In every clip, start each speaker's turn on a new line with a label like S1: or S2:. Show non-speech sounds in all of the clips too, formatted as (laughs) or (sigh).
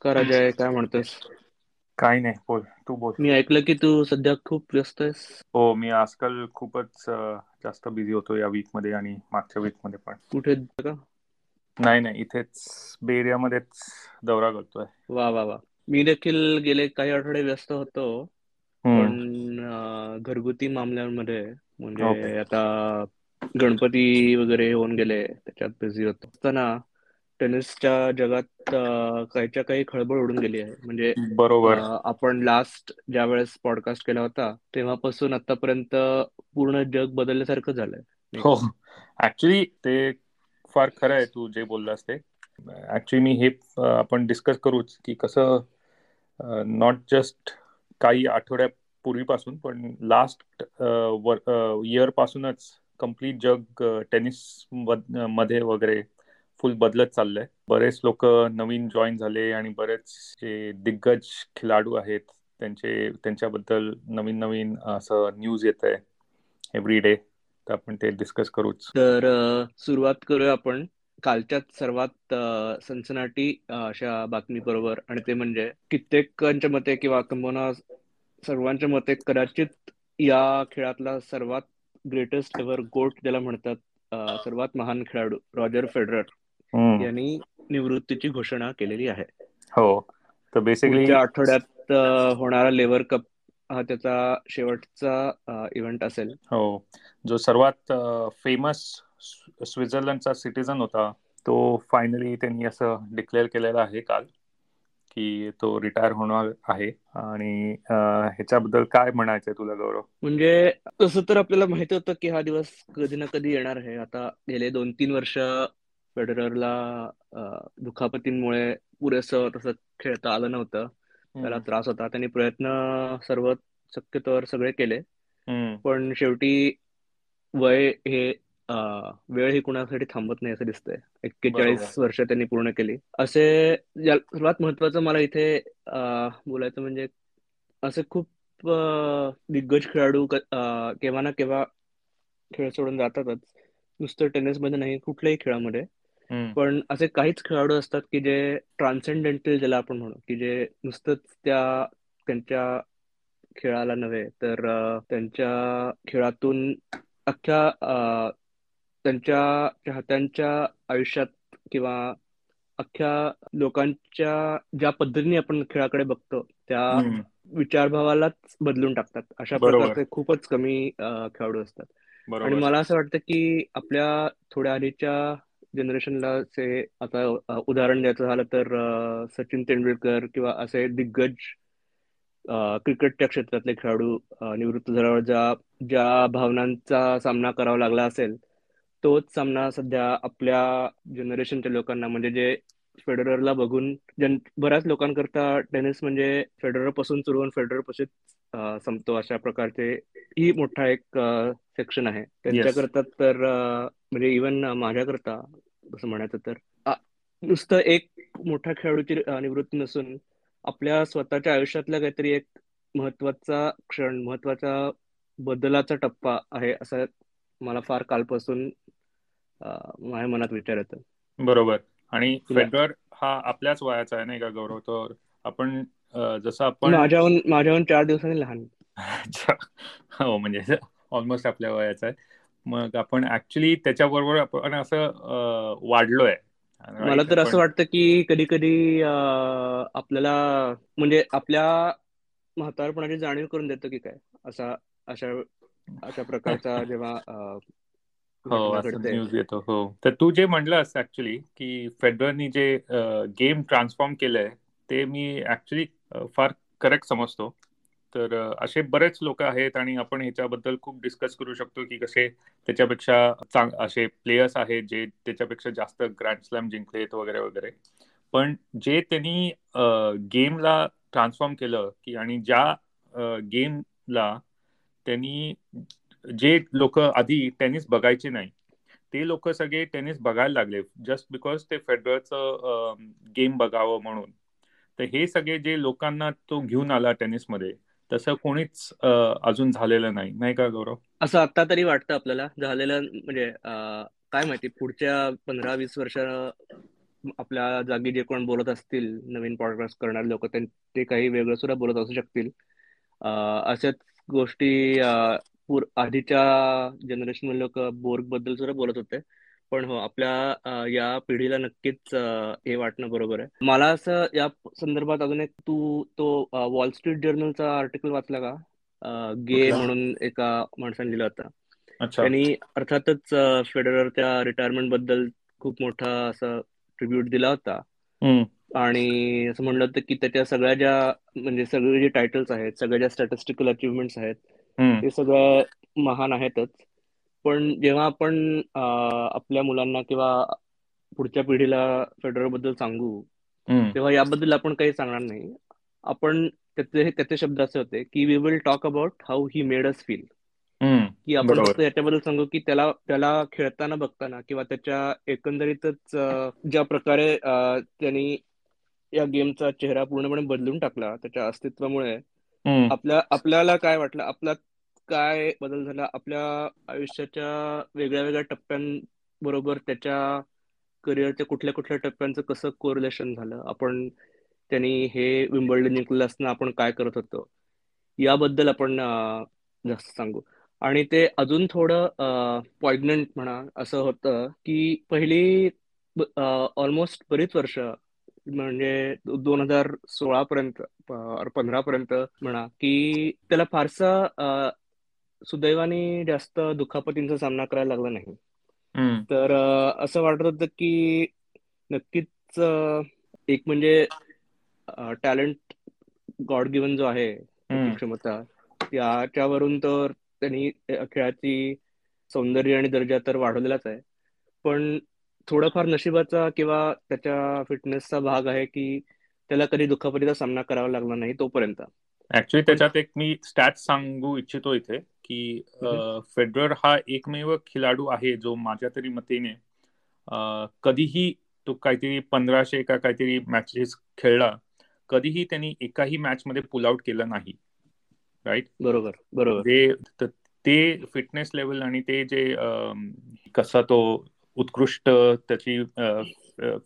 S1: नमस्कार अजय काय म्हणतोस
S2: काही नाही बोल तू बोल.
S1: मी ऐकलं की तू सध्या खूप व्यस्त आहेस.
S2: हो मी आजकाल खूपच जास्त बिझी होतो या वीकमध्ये आणि मागच्या वीकमध्ये पण.
S1: कुठे का?
S2: नाही नाही इथेच बे एरिया मध्येच दौरा करतोय.
S1: वा वा वा. मी देखील गेले काही आठवडे व्यस्त होतो पण घरगुती मामल्यांमध्ये म्हणजे आता गणपती वगैरे होऊन गेले त्याच्यात बिझी होतो. असताना टेनिसच्या जगात काहीच्या काही खळबळ उडून गेली आहे. म्हणजे
S2: बरोबर.
S1: आपण लास्ट ज्या वेळेस पॉडकास्ट केला होता तेव्हापासून आतापर्यंत पूर्ण जग बदलल्यासारखं झालंय.
S2: हो. ऍक्च्युली ते फार खरं आहे तू जे बोललास ते. ऍक्च्युली मी हे आपण डिस्कस करूच की कसं नॉट जस्ट काही आठवड्यापूर्वीपासून पण लास्ट इयर पासूनच कंप्लीट जग टेनिसमध्ये वगैरे फुल बदलत चाललंय. बरेच लोक नवीन जॉईन झाले आणि बरेच जे दिग्गज खेळाडू आहेत त्यांचे त्यांच्याबद्दल नवीन नवीन असं न्यूज येत आहे एव्हरी डे तर आपण ते डिस्कस करूच.
S1: तर सुरुवात करूया आपण. कालच्या सर्वात सनसनाटी अशा बातमी बरोबर आणि ते म्हणजे कित्येकांच्या मते किंवा किंबहुना सर्वांच्या मते कदाचित या खेळातला सर्वात ग्रेटेस्ट एव्हर गोट ज्याला म्हणतात सर्वात महान खेळाडू रॉजर फेडरर. यांनी निवृत्तीची घोषणा केलेली आहे.
S2: हो. तर बेसिकली
S1: आठवड्यात होणारा लेव्हर कप हा त्याचा शेवटचा इव्हेंट असेल.
S2: हो. जो सर्वात फेमस स्वित्झर्लंडचा सिटीजन होता तो फायनली त्यांनी असं डिक्लेअर केलेलं आहे काल की तो रिटायर होणार आहे. आणि ह्याच्याबद्दल काय म्हणायचंय तुला गौरव?
S1: म्हणजे तसं तर आपल्याला माहिती होतं की हा दिवस कधी ना कधी येणार आहे. आता गेले दोन तीन वर्ष फेडररला दुखापतींमुळे पुरेसं तसं खेळता आलं नव्हतं. त्याला त्रास होता. त्यांनी प्रयत्न सर्व शक्यतोवर सगळे केले. पण शेवटी वय हे वेळ ही कुणासाठी थांबत नाही असं दिसतंय. एक्केचाळीस वर्ष त्यांनी पूर्ण केली. असे सर्वात महत्वाचं मला इथे बोलायचं म्हणजे असे खूप दिग्गज खेळाडू केव्हा ना केव्हा खेळ सोडून जातातच. नुसतं टेनिसमध्ये नाही कुठल्याही खेळामध्ये. पण असे काहीच खेळाडू असतात की जे ट्रान्सेंडेंटल ज्याला आपण म्हणू की जे नुसतंच त्या त्यांच्या खेळाला नव्हे तर त्यांच्या खेळातून अख्ख्या अं, त्यांच्या चाहत्यांच्या आयुष्यात किंवा अख्ख्या लोकांच्या ज्या पद्धतीने आपण खेळाकडे बघतो त्या विचारभावालाच बदलून टाकतात. अशा प्रकारचे खूपच कमी खेळाडू असतात. आणि मला असं वाटतं की आपल्या थोड्या आधीच्या जनरेशनला से आता उदाहरण द्यायचं झालं तर सचिन तेंडुलकर किंवा असे दिग्गज क्रिकेटच्या क्षेत्रातले खेळाडू निवृत्त झाल्यावर ज्या ज्या भावनांचा सामना करावा लागला असेल तोच सामना सध्या आपल्या जनरेशनच्या लोकांना म्हणजे जे फेडररला बघून जन बऱ्याच लोकांकरता टेनिस म्हणजे फेडररपासून सुरू होऊन फेडररपासून संपतो अशा प्रकारचे ही मोठा एक सेक्शन आहे. त्यांच्याकरता तर म्हणजे इवन माझ्याकरता असं म्हणायचं तर नुसतं एक मोठा खेळाडूची निवृत्ती नसून आपल्या स्वतःच्या आयुष्यातला काहीतरी एक महत्त्वाचा क्षण महत्त्वाचा बदलाचा टप्पा आहे असं मला फार कालपासून माझ्या मनात विचार येतो.
S2: बरोबर. आणि
S1: तुला
S2: फेडरर हा आपल्याच वयाचा आहे नाही का गौरव? तर आपण जसं आपण
S1: माझ्याहून माझ्याहून चार दिवसांनी लहान.
S2: अच्छा. हो म्हणजे ऑलमोस्ट आपल्या वयाचा आहे. मग आपण ऍक्च्युली त्याच्याबरोबर आपण असं वाढलोय.
S1: मला तर असं वाटतं की कधी कधी आपल्याला म्हणजे आपल्या म्हातारपणाची जाणीव करून देतं की काय? असा अशा अशा प्रकारचा (laughs) जेव्हा
S2: न्यूज येतो. हो. तर तू जे म्हणलंस ऍक्च्युली की फेडररनी जे गेम ट्रान्सफॉर्म केलंय ते मी ऍक्च्युली फार करेक्ट समजतो. तर असे बरेच लोक आहेत आणि आपण ह्याच्याबद्दल खूप डिस्कस करू शकतो की कसे त्याच्यापेक्षा चांग असे प्लेयर्स आहेत जे त्याच्यापेक्षा जास्त ग्रँड स्लॅम जिंकलेत वगैरे वगैरे. पण जे त्यांनी गेमला ट्रान्सफॉर्म केलं की आणि ज्या गेमला त्यांनी जे लोक आधी टेनिस बघायचे नाही ते लोक सगळे टेनिस बघायला लागले. जस्ट बिकॉज ते फेडरलचं गेम बघावं म्हणून. तर हे सगळे जे लोकांना तो घेऊन आला टेनिसमध्ये तसं कोणीच अजून झालेलं नाही. नाही का गौरव?
S1: असं आता तरी वाटतं आपल्याला. झालेलं म्हणजे काय माहिती पुढच्या पंधरा वीस वर्ष आपल्या जागी जे कोण बोलत असतील नवीन पॉडकास्ट करणारे लोक ते काही वेगळं सुद्धा बोलत असू शकतील. अशाच गोष्टी आधीच्या जनरेशन लोक बोर्गबद्दल सुद्धा बोलत होते. पण हो आपल्या या पिढीला नक्कीच हे वाटणं बरोबर आहे. मला असं या संदर्भात अजून एक तू तो वॉल स्ट्रीट जर्नलचा आर्टिकल वाचला का? गे म्हणून एका माणसाने लिहिला होता. त्यांनी अर्थातच फेडररच्या रिटायरमेंटबद्दल खूप मोठा असं ट्रिब्यूट दिला होता. आणि असं म्हणलं होतं की त्याच्या सगळ्या ज्या म्हणजे सगळे जे टायटल्स आहेत सगळ्या ज्या स्टॅटिस्टिकल अचिव्हमेंट्स आहेत ते सगळं महान आहेतच. पण जेव्हा आपण आपल्या मुलांना किंवा पुढच्या पिढीला फेडररबद्दल सांगू तेव्हा याबद्दल आपण काही सांगणार नाही. आपण त्याचे त्याचे शब्द असे होते की we will talk about how he made us feel की आपण फक्त याच्याबद्दल सांगू की त्याला त्याला खेळताना बघताना किंवा त्याच्या एकंदरीतच ज्या प्रकारे त्यांनी या गेमचा चेहरा पूर्णपणे बदलून टाकला त्याच्या अस्तित्वामुळे आपल्या आपल्याला काय वाटलं? आपला काय बदल झाला आपल्या आयुष्याच्या वेगळ्या वेगळ्या टप्प्यांबरोबर त्याच्या करिअरच्या कुठल्या कुठल्या टप्प्यांचं कसं कोरिलेशन झालं? आपण त्यांनी हे विंबळले जिंकलं असताना आपण काय करत होतो? याबद्दल आपण जास्त सांगू. आणि ते अजून थोडं पॉइग्नंट म्हणा असं होतं की पहिली ऑलमोस्ट बरीच वर्ष म्हणजे दोन हजार सोळा पर्यंत पंधरा पर्यंत म्हणा की त्याला फारसा सुदैवाने जास्त दुखापतींचा सामना करायला लागला नाही. तर असं वाटत होतं की नक्कीच एक म्हणजे टॅलेंट गॉड गिवन जो आहे क्षमता त्याच्यावरून तर त्यांनी खेळाची सौंदर्य आणि दर्जा तर वाढवलेलाच आहे. पण थोडंफार नशिबाचा किंवा त्याच्या फिटनेसचा भाग आहे की त्याला कधी दुखापतीचा सामना करावा लागला नाही तोपर्यंत.
S2: ऍक्च्युली त्याच्यात एक मी स्टॅट सांगू इच्छितो इथे. की फेडरर हा एकमेव खिलाडू आहे जो माझ्या तरी मतेने कधीही तो काहीतरी पंधराशे का काहीतरी मॅचेस खेळला कधीही त्यांनी एकाही मॅच मध्ये पुल आउट केलं नाही. राईट
S1: बरोबर बरोबर.
S2: ते फिटनेस लेवल आणि ते जे कसा तो उत्कृष्ट त्याची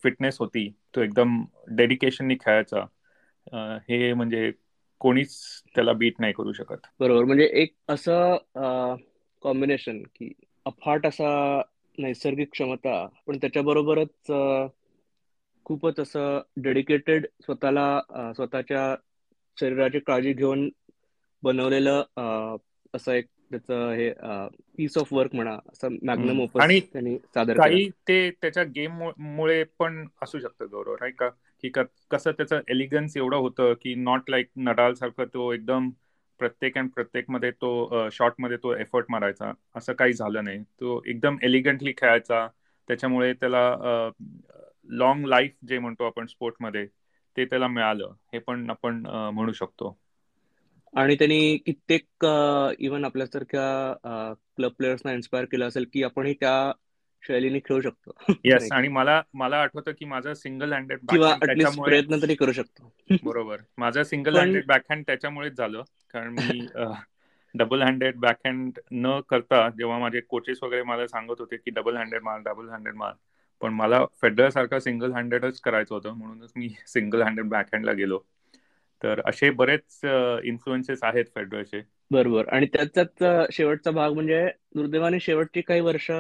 S2: फिटनेस होती तो एकदम डेडिकेशननी खेळायचा हे म्हणजे कोणीच त्याला बीट नाही करू शकत.
S1: बरोबर. म्हणजे एक असं कॉम्बिनेशन की अफाट असा नैसर्गिक क्षमता पण त्याच्याबरोबरच खूपच असं डेडिकेटेड स्वतःला स्वतःच्या शरीराची काळजी घेऊन बनवलेलं असं एक त्याचं हे पीस ऑफ वर्क म्हणा असं मॅग्नम ओपस आणि सादर
S2: काही ते त्याच्या गेम मुळे पण असू शकतं गौरव नाही का? की कसं त्याचं एलिगन्स एवढं होतं की नॉट लाईक नडाल सारखं तो एकदम प्रत्येक अँड प्रत्येकमध्ये तो शॉर्टमध्ये तो एफर्ट मारायचा. असं काही झालं नाही. तो एकदम एलिगंटली खेळायचा. त्याच्यामुळे त्याला लॉंग लाईफ जे म्हणतो आपण स्पोर्टमध्ये ते त्याला मिळालं. हे पण आपण म्हणू शकतो.
S1: आणि त्यांनी कित्येक इव्हन आपल्यासारख्या क्लब प्लेयर्सना इन्स्पायर केलं असेल की आपणही त्या शैलीने खेळू शकतो.
S2: येस आणि मला मला आठवतं की माझा सिंगल हँडेड
S1: किंवा प्रयत्न तरी करू शकतो. (laughs)
S2: बरोबर. माझा सिंगल हँडेड बॅकहँड त्याच्यामुळेच झालं. कारण मी डबल हँडेड बॅकहँड न करता जेव्हा माझे कोचेस वगैरे मला सांगत होते की डबल हँडेड मार डबल हँडेड मार पण मला फेडर सारखा सिंगल हँडेडच करायचं होतं. म्हणूनच मी सिंगल हँडेड बॅकहँडला गेलो. तर असे बरेच इन्फ्लुएन्सेस आहेत फेडररचे
S1: बरोबर. आणि त्याच्यात शेवटचा भाग म्हणजे दुर्दैवाने शेवटची काही वर्ष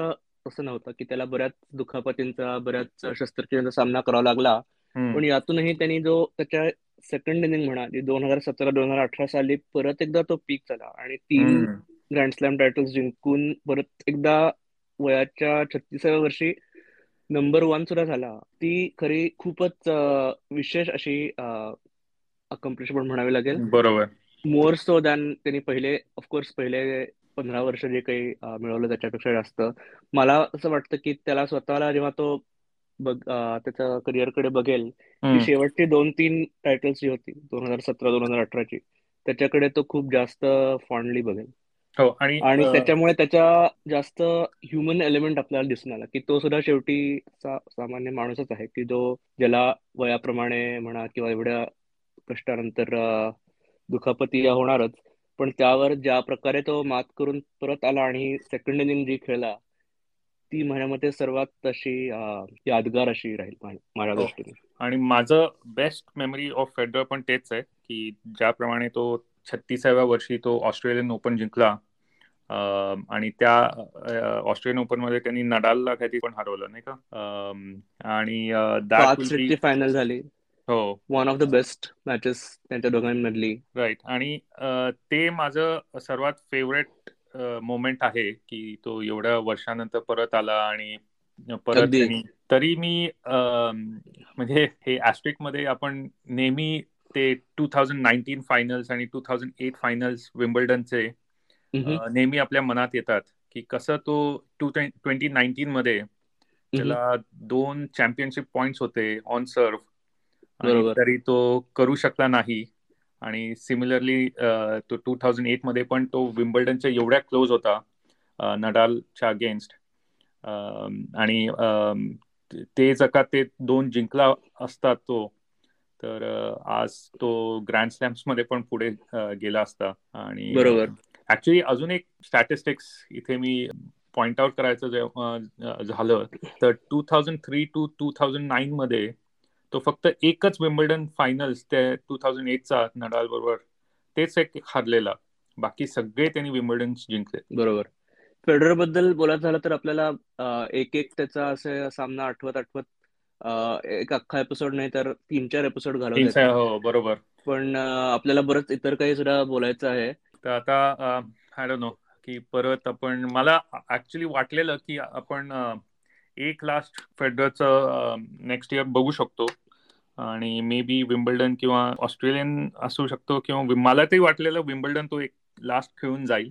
S1: असं नव्हतं की त्याला बऱ्याच दुखापतींचा बऱ्याच शस्त्रक्रियांचा सामना करावा लागला. पण यातूनही त्यांनी जो त्याच्या सेकंड इनिंग म्हणा दोन हजार सतरा दोन हजार अठरा साली परत एकदा तो पीक झाला आणि तीन ग्रँड स्लॅम टायटल्स जिंकून परत एकदा वयाच्या छत्तीसाव्या वर्षी नंबर वन सुद्धा झाला. ती खरी खूपच विशेष अशी अकम्प्लिशमेंट म्हणावी लागेल.
S2: बरोबर.
S1: मोर सो दॅन त्यांनी पहिले ऑफकोर्स पहिले पंधरा वर्ष जे काही मिळवलं त्याच्यापेक्षा जास्त. मला असं वाटतं की त्याला स्वतःला जेव्हा तो बघ त्याच्या करिअरकडे बघेल की शेवटची दोन तीन टायटल्स जी होती दोन हजार सतरा दोन हजार अठराची त्याच्याकडे तो खूप जास्त फॉन्डली बघेल.
S2: हो आणि
S1: आणि त्याच्यामुळे त्याच्या जास्त ह्युमन एलिमेंट आपल्याला दिसून आला की तो सुद्धा शेवटी सामान्य माणूसच आहे की जो ज्याला वयाप्रमाणे म्हणा किंवा एवढ्या कष्टानंतर दुखापती होणारच पण त्यावर ज्या प्रकारे तो मात करून परत आला आणि सेकंड इनिंग जी खेळला ती माझ्यामध्ये सर्वात अशी यादगार अशी राहील माझ्या
S2: हो.
S1: दृष्टीने.
S2: आणि माझं बेस्ट मेमरी ऑफ फेडरर पण तेच आहे की ज्याप्रमाणे तो छत्तीसाव्या वर्षी तो ऑस्ट्रेलियन ओपन जिंकला आणि त्या ऑस्ट्रेलियन ओपनमध्ये त्यांनी नडालला काही पण हरवलं नाही का?
S1: आणि फायनल झाली. हो. One of the best matches त्यांच्या दोघांमधली.
S2: राईट आणि ते माझं सर्वात फेवरेट मोमेंट आहे की तो एवढ्या वर्षानंतर परत आला आणि परत तरी मी म्हणजे हे ऍस्ट्रिकमध्ये आपण नेहमी ते टू थाउजंड नाईन्टीन फायनल्स आणि टू थाउजंड एट फायनल्स विम्बल्डनचे नेहमी आपल्या मनात येतात की कसं तो टू ट्वेंटी नाईन्टीन मध्ये त्याला दोन चॅम्पियनशिप पॉइंट होते ऑन सर्व तरी तो करू शकला नाही. आणि सिमिलरली तो टू थाउजंड एटमध्ये पण तो विम्बल्डनच्या एवढ्या क्लोज होता नडालच्या अगेन्स्ट आणि ते जर का ते दोन जिंकला असतात तो तर आज तो ग्रँड स्लॅम्समध्ये पण पुढे गेला असता. आणि
S1: बरोबर.
S2: ऍक्च्युली अजून एक स्टॅटिस्टिक्स इथे मी पॉइंट आउट करायचं झालं तर two thousand three to two thousand nine मध्ये तो फक्त एकच विम्बल्डन फायनल्स ते टू थाउजंड एटचा नडाल बरोबर तेच एक हारलेला. बाकी सगळे त्यांनी विम्बल्डन जिंकले.
S1: बरोबर. फेडररबद्दल बोलायचं झालं तर आपल्याला एक एक त्याचा असं सामना आठवत आठवत एक अख्खा एपिसोड नाही तर तीन चार एपिसोड घालवले
S2: हो बरोबर.
S1: पण आपल्याला बरंच इतर काही सुद्धा बोलायचं आहे.
S2: तर आता आय डोंट नो की परत आपण मला ऍक्च्युली वाटलेलं की आपण एक लास्ट फेडररचं नेक्स्ट इयर बघू शकतो. आणि मे बी विम्बल्डन किंवा ऑस्ट्रेलियन असू शकतो किंवा मला तरी वाटलेलं विम्बल्डन तो एक लास्ट खेळून जाईल.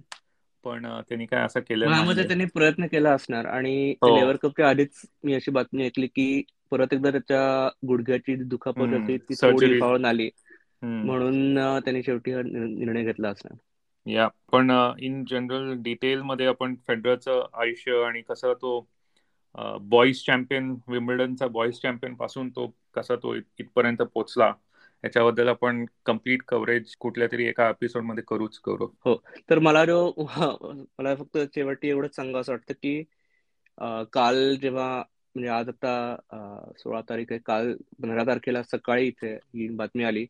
S2: पण त्यांनी काय असं केलं
S1: त्यांनी प्रयत्न केला असणार आणि लेवर हो. कपच्या आधीच मी अशी बातमी ऐकली की परत एकदा त्याच्या गुडघ्याची दुखापत होती ती थोडी फावून आली. म्हणून त्यांनी शेवटी निर्णय घेतला असणार.
S2: या. पण इन जनरल डिटेल मध्ये आपण फेडररचं आयुष्य आणि कसं तो बॉईज चॅम्पियन विम्बल्डनचा बॉईज चॅम्पियनपासून तो कसा तो इथपर्यंत पोहोचला याच्याबद्दल आपण कंप्लीट कव्हरेज कुठल्या तरी एका एपिसोडमध्ये करूच करू.
S1: हो तर मला जो मला फक्त शेवटी एवढंच सांगा असं वाटतं की काल जेव्हा म्हणजे आज आता सोळा तारीख आहे काल पंधरा तारखेला सकाळी इथे ही बातमी आली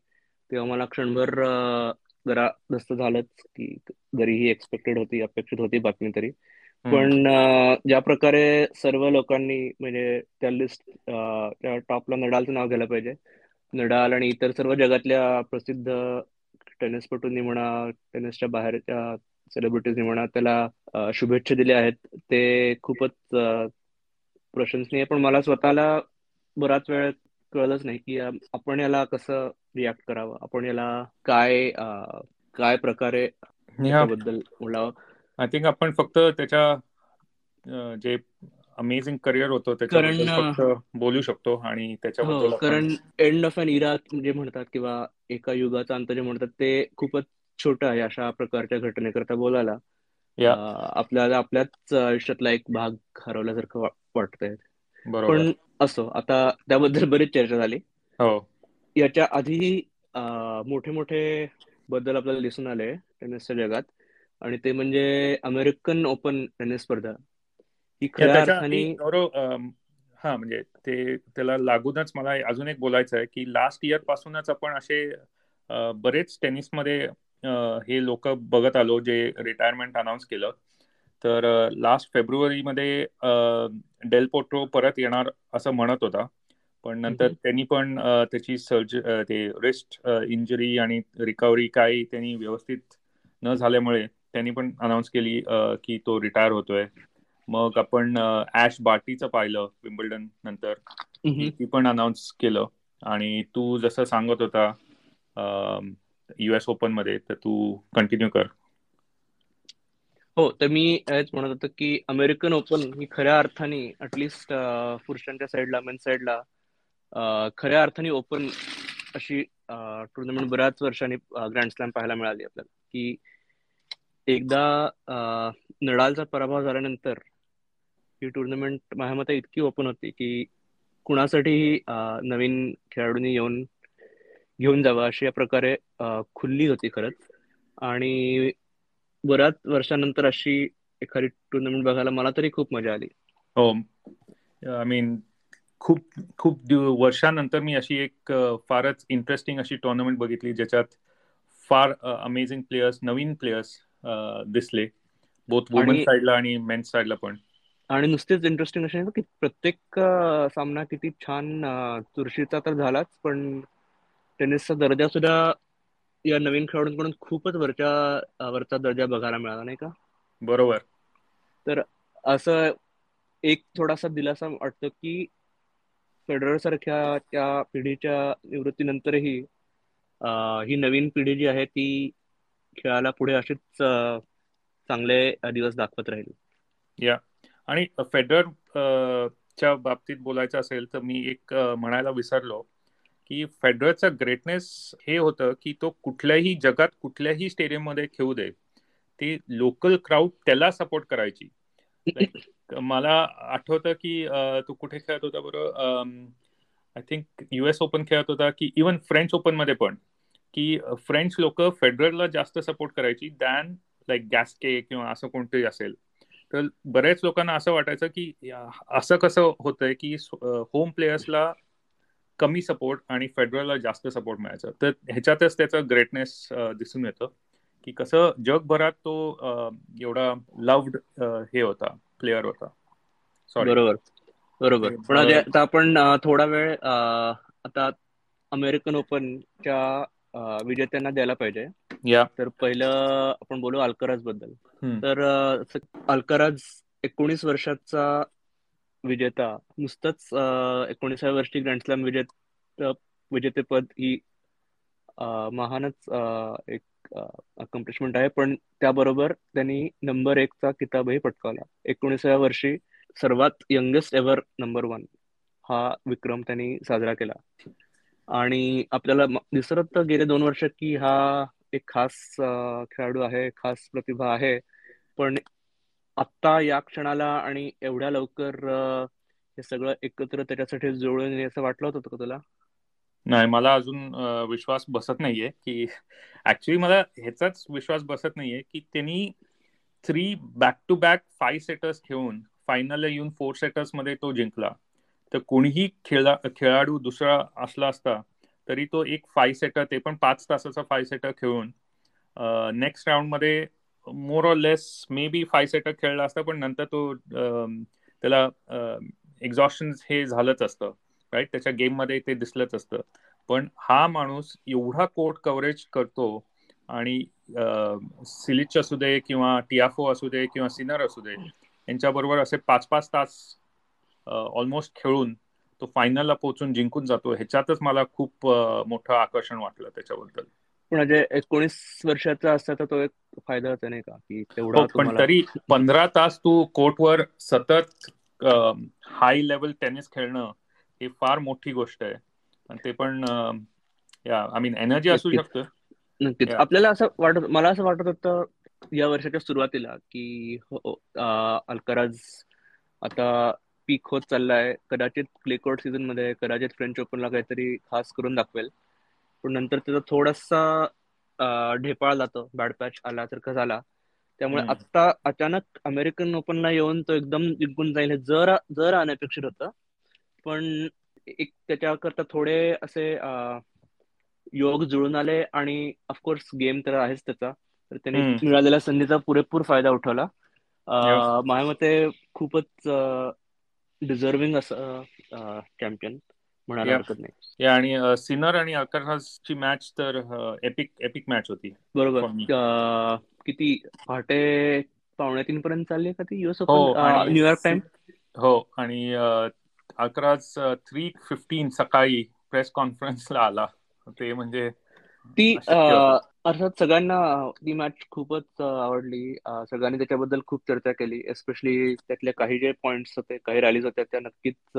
S1: तेव्हा मला क्षणभर जरा जास्त झालंच की जरी ही एक्सपेक्टेड होती अपेक्षित होती बातमी तरी. पण ज्या प्रकारे सर्व लोकांनी म्हणजे त्या लिस्ट त्या टॉपला नडालचं नाव घ्यायला पाहिजे. नडाल आणि इतर सर्व जगातल्या प्रसिद्ध टेनिसपटूंनी म्हणा टेनिसच्या बाहेरच्या सेलिब्रिटीजनी म्हणा त्याला शुभेच्छा दिल्या आहेत. ते खूपच प्रशंसनीय. पण मला स्वतःला बराच वेळ कळलंच नाही की आपण याला कसं रिॲक्ट करावं? आपण याला काय काय प्रकारे बद्दल बोलावं?
S2: आय थिंक आपण फक्त त्याच्या जे अमेझिंग करिअर होतं त्याच्याबद्दल फक्त बोलू शकतो आणि त्याच्याबद्दल
S1: हो, कारण एंड ऑफ अन इरा जे म्हणतात किंवा एका युगाचा अंत जे म्हणतात ते खूपच छोटं आहे अशा प्रकारच्या घटनेकरता बोलायला. आपल्याला आपल्याच आयुष्यातला एक भाग हरवल्यासारखं वाटतंय. पण असो आता त्याबद्दल बरीच चर्चा झाली.
S2: हो.
S1: याच्या आधीही मोठे मोठे बद्दल आपल्याला दिसून आले टेनिसच्या जगात. आणि ते म्हणजे अमेरिकन ओपन टेनिस स्पर्धा.
S2: ही खऱ्या अर्थाने हा म्हणजे ते त्याला लागूनच मला अजून एक बोलायचं आहे की लास्ट इयर पासूनच आपण असे बरेच टेनिसमध्ये हे लोक बघत आलो जे रिटायरमेंट अनाऊन्स केलं. तर लास्ट फेब्रुवारीमध्ये डेल पोट्रो परत येणार असं म्हणत होता. पण नंतर त्यांनी पण त्याची सर्ज ते रिस्ट इंजुरी आणि रिकव्हरी काही त्यांनी व्यवस्थित न झाल्यामुळे त्यांनी पण अनाऊन्स केली की तो रिटायर होतोय. मग आपण ऍश बाटीचं पाहिलं विम्बल्डन नंतर. ती पण अनाऊन्स केलं. आणि तू जसं सांगत होता युएस ओपनमध्ये तर तू कंटिन्यू कर.
S1: हो तर मी हेच म्हणत होतो की अमेरिकन ओपन ही खऱ्या अर्थाने अटलिस्ट पुरुषांच्या साईडला मेन साईडला खऱ्या अर्थाने ओपन अशी टुर्नामेंट बऱ्याच वर्षांनी ग्रँड स्लॅम पाहायला मिळाली आपल्याला. की एकदा नडालचा पराभव झाल्यानंतर ही टुर्नामेंट माझ्या मते इतकी ओपन होती की कुणासाठीही नवीन खेळाडूंनी येऊन घेऊन जावं अशी या प्रकारे खुल्ली होती खरंच. आणि बऱ्याच वर्षानंतर अशी एखादी टुर्नामेंट बघायला मला तरी खूप मजा आली.
S2: हो. आय मीन खूप खूप वर्षानंतर मी अशी एक फारच इंटरेस्टिंग अशी टुर्नामेंट बघितली ज्याच्यात फार अमेझिंग प्लेयर्स नवीन प्लेयर्स दिसले. बोथ वुमन साइडला आणि मेन्स साइडला पण.
S1: आणि नुसतेच इंटरेस्टिंग असे की प्रत्येक सामना किती छान चुरशीचा तर झालाच पण टेनिसचा दर्जा सुद्धा या नवीन खेळाडूंकडून खूपच वरच्या वरचा दर्जा बघायला मिळाला नाही का?
S2: बरोबर.
S1: तर असं एक थोडासा दिलासा वाटतो की फेडरर सारख्या त्या पिढीच्या निवृत्तीनंतरही ही नवीन पिढी जी आहे ती खेळाला पुढे असेच चांगले दिवस दाखवत राहील.
S2: या. आणि फेडरर च्या बाबतीत बोलायचं असेल तर मी एक म्हणायला विसरलो की फेडररचा ग्रेटनेस हे होतं की तो कुठल्याही जगात कुठल्याही स्टेडियममध्ये खेळू दे. ती लोकल क्राऊड त्याला सपोर्ट करायची. मला आठवतं की तो कुठे खेळत होता बरोबर आय थिंक युएस ओपन खेळत होता की इवन फ्रेंच ओपनमध्ये पण. की फ्रेंच लोक फेडरलला जास्त सपोर्ट करायची दॅन लाईक गॅसके किंवा असं कोणतंही असेल. तर बऱ्याच लोकांना असं वाटायचं की असं कसं होतंय की होम प्लेयर्सला कमी सपोर्ट आणि फेडरलला जास्त सपोर्ट मिळायचं. तर ह्याच्यातच त्याचं ग्रेटनेस दिसून येतं की कसं जगभरात तो एवढा लव्ड हे होता प्लेअर होता.
S1: सॉरी बरोबर. बरोबर. पण आता आपण थोडा वेळ आता अमेरिकन ओपनच्या विजेत्यांना द्यायला पाहिजे.
S2: या.
S1: तर पहिलं आपण बोलू अल्कराजबद्दल. तर अल्कराज एकोणीस वर्षाचा विजेता. नुसतंच एकोणीसाव्या वर्षी ग्रँड विजेत विजेतेपद ही महानच एक अकम्प्लिशमेंट आहे. पण त्याबरोबर त्यांनी नंबर एकचा किताबही पटकावला. एकोणीसाव्या वर्षी सर्वात यंगेस्ट एव्हर नंबर वन हा विक्रम त्यांनी साजरा केला. आणि आपल्याला दिसत गेले दोन वर्ष की हा एक खास खेळाडू आहे खास प्रतिभा आहे. पण आता या क्षणाला आणि एवढ्या लवकर हे सगळं एकत्र त्याच्यासाठी जुळून असं वाटलं होतं का तुला?
S2: नाही मला अजून विश्वास बसत नाहीये की ऍक्च्युली मला ह्याचाच विश्वास बसत नाहीये की त्यांनी three back to back five setters घेऊन फायनल येऊन फोर सेटर्समध्ये तो जिंकला. तर कोणीही खेळा खेळाडू दुसरा असला असता तरी तो एक फाय सेटर ते पण पाच तासाचा फाय सेटर खेळून नेक्स्ट राऊंडमध्ये more or less maybe five setter खेळला असता पण नंतर तो त्याला एक्झॉशन हे झालंच असतं राईट त्याच्या गेममध्ये ते दिसलंच असतं. पण हा माणूस एवढा कोर्ट कव्हरेज करतो आणि सिलिच असू दे किंवा टियाफो असू दे किंवा सिनर असू दे यांच्याबरोबर असे पाच पाच तास ऑलमोस्ट खेळून तो फायनलला पोहोचून जिंकून जातो. ह्याच्यातच मला खूप मोठं आकर्षण वाटलं त्याच्याबद्दल.
S1: पण म्हणजे एकोणीस वर्षाचा असता तर तो एक फायदा होता नाही का? की तेवढा हो,
S2: पण तरी पंधरा तास तू कोर्टवर सतत हाय लेवल टेनिस खेळणं ही फार मोठी गोष्ट आहे. आणि ते पण या आय मीन एनर्जी असू शकतं.
S1: नक्कीच. आपल्याला असं वाटत मला असं वाटत होतं या वर्षाच्या सुरुवातीला की हो, अल्कराज आता पीक होत चाललाय. कदाचित क्ले कोर्ट सीझनमध्ये कदाचित फ्रेंच ओपनला काहीतरी खास करून दाखवेल. पण नंतर त्याचा थोडासा ढेपाळ जातो. बॅड पॅच आला तर का झाला त्यामुळे आता अचानक अमेरिकन ओपनला येऊन तो एकदम जिंकून जाईल जर जर अनपेक्षित होतं. पण एक त्याच्याकरता थोडे असे योग जुळून आले आणि ऑफकोर्स गेम तर आहेच त्याचा. तर त्याने मिळालेल्या संधीचा पुरेपूर फायदा उठवला. माझ्या मते खूपच डिझर्विंग असं चॅम्पियन म्हणायला हरकत नाही.
S2: आणि सिनर आणि ची मॅच तर एपिक एपिक मॅच होती.
S1: बरोबर. किती पहाटे पावणे तीन पर्यंत चालली का ती युएस ओपन न्यूयॉर्क टाइम
S2: हो आणि अकराज थ्री फिफ्टीन सकाळी प्रेस कॉन्फरन्सला आला. ते म्हणजे
S1: ती अर्थात सगळ्यांना ती मॅच खूपच आवडली. सगळ्यांनी त्याच्याबद्दल खूप चर्चा केली. एस्पेशली त्यातले काही जे पॉइंट्स होते काही रॅलीज होत्या त्या नक्कीच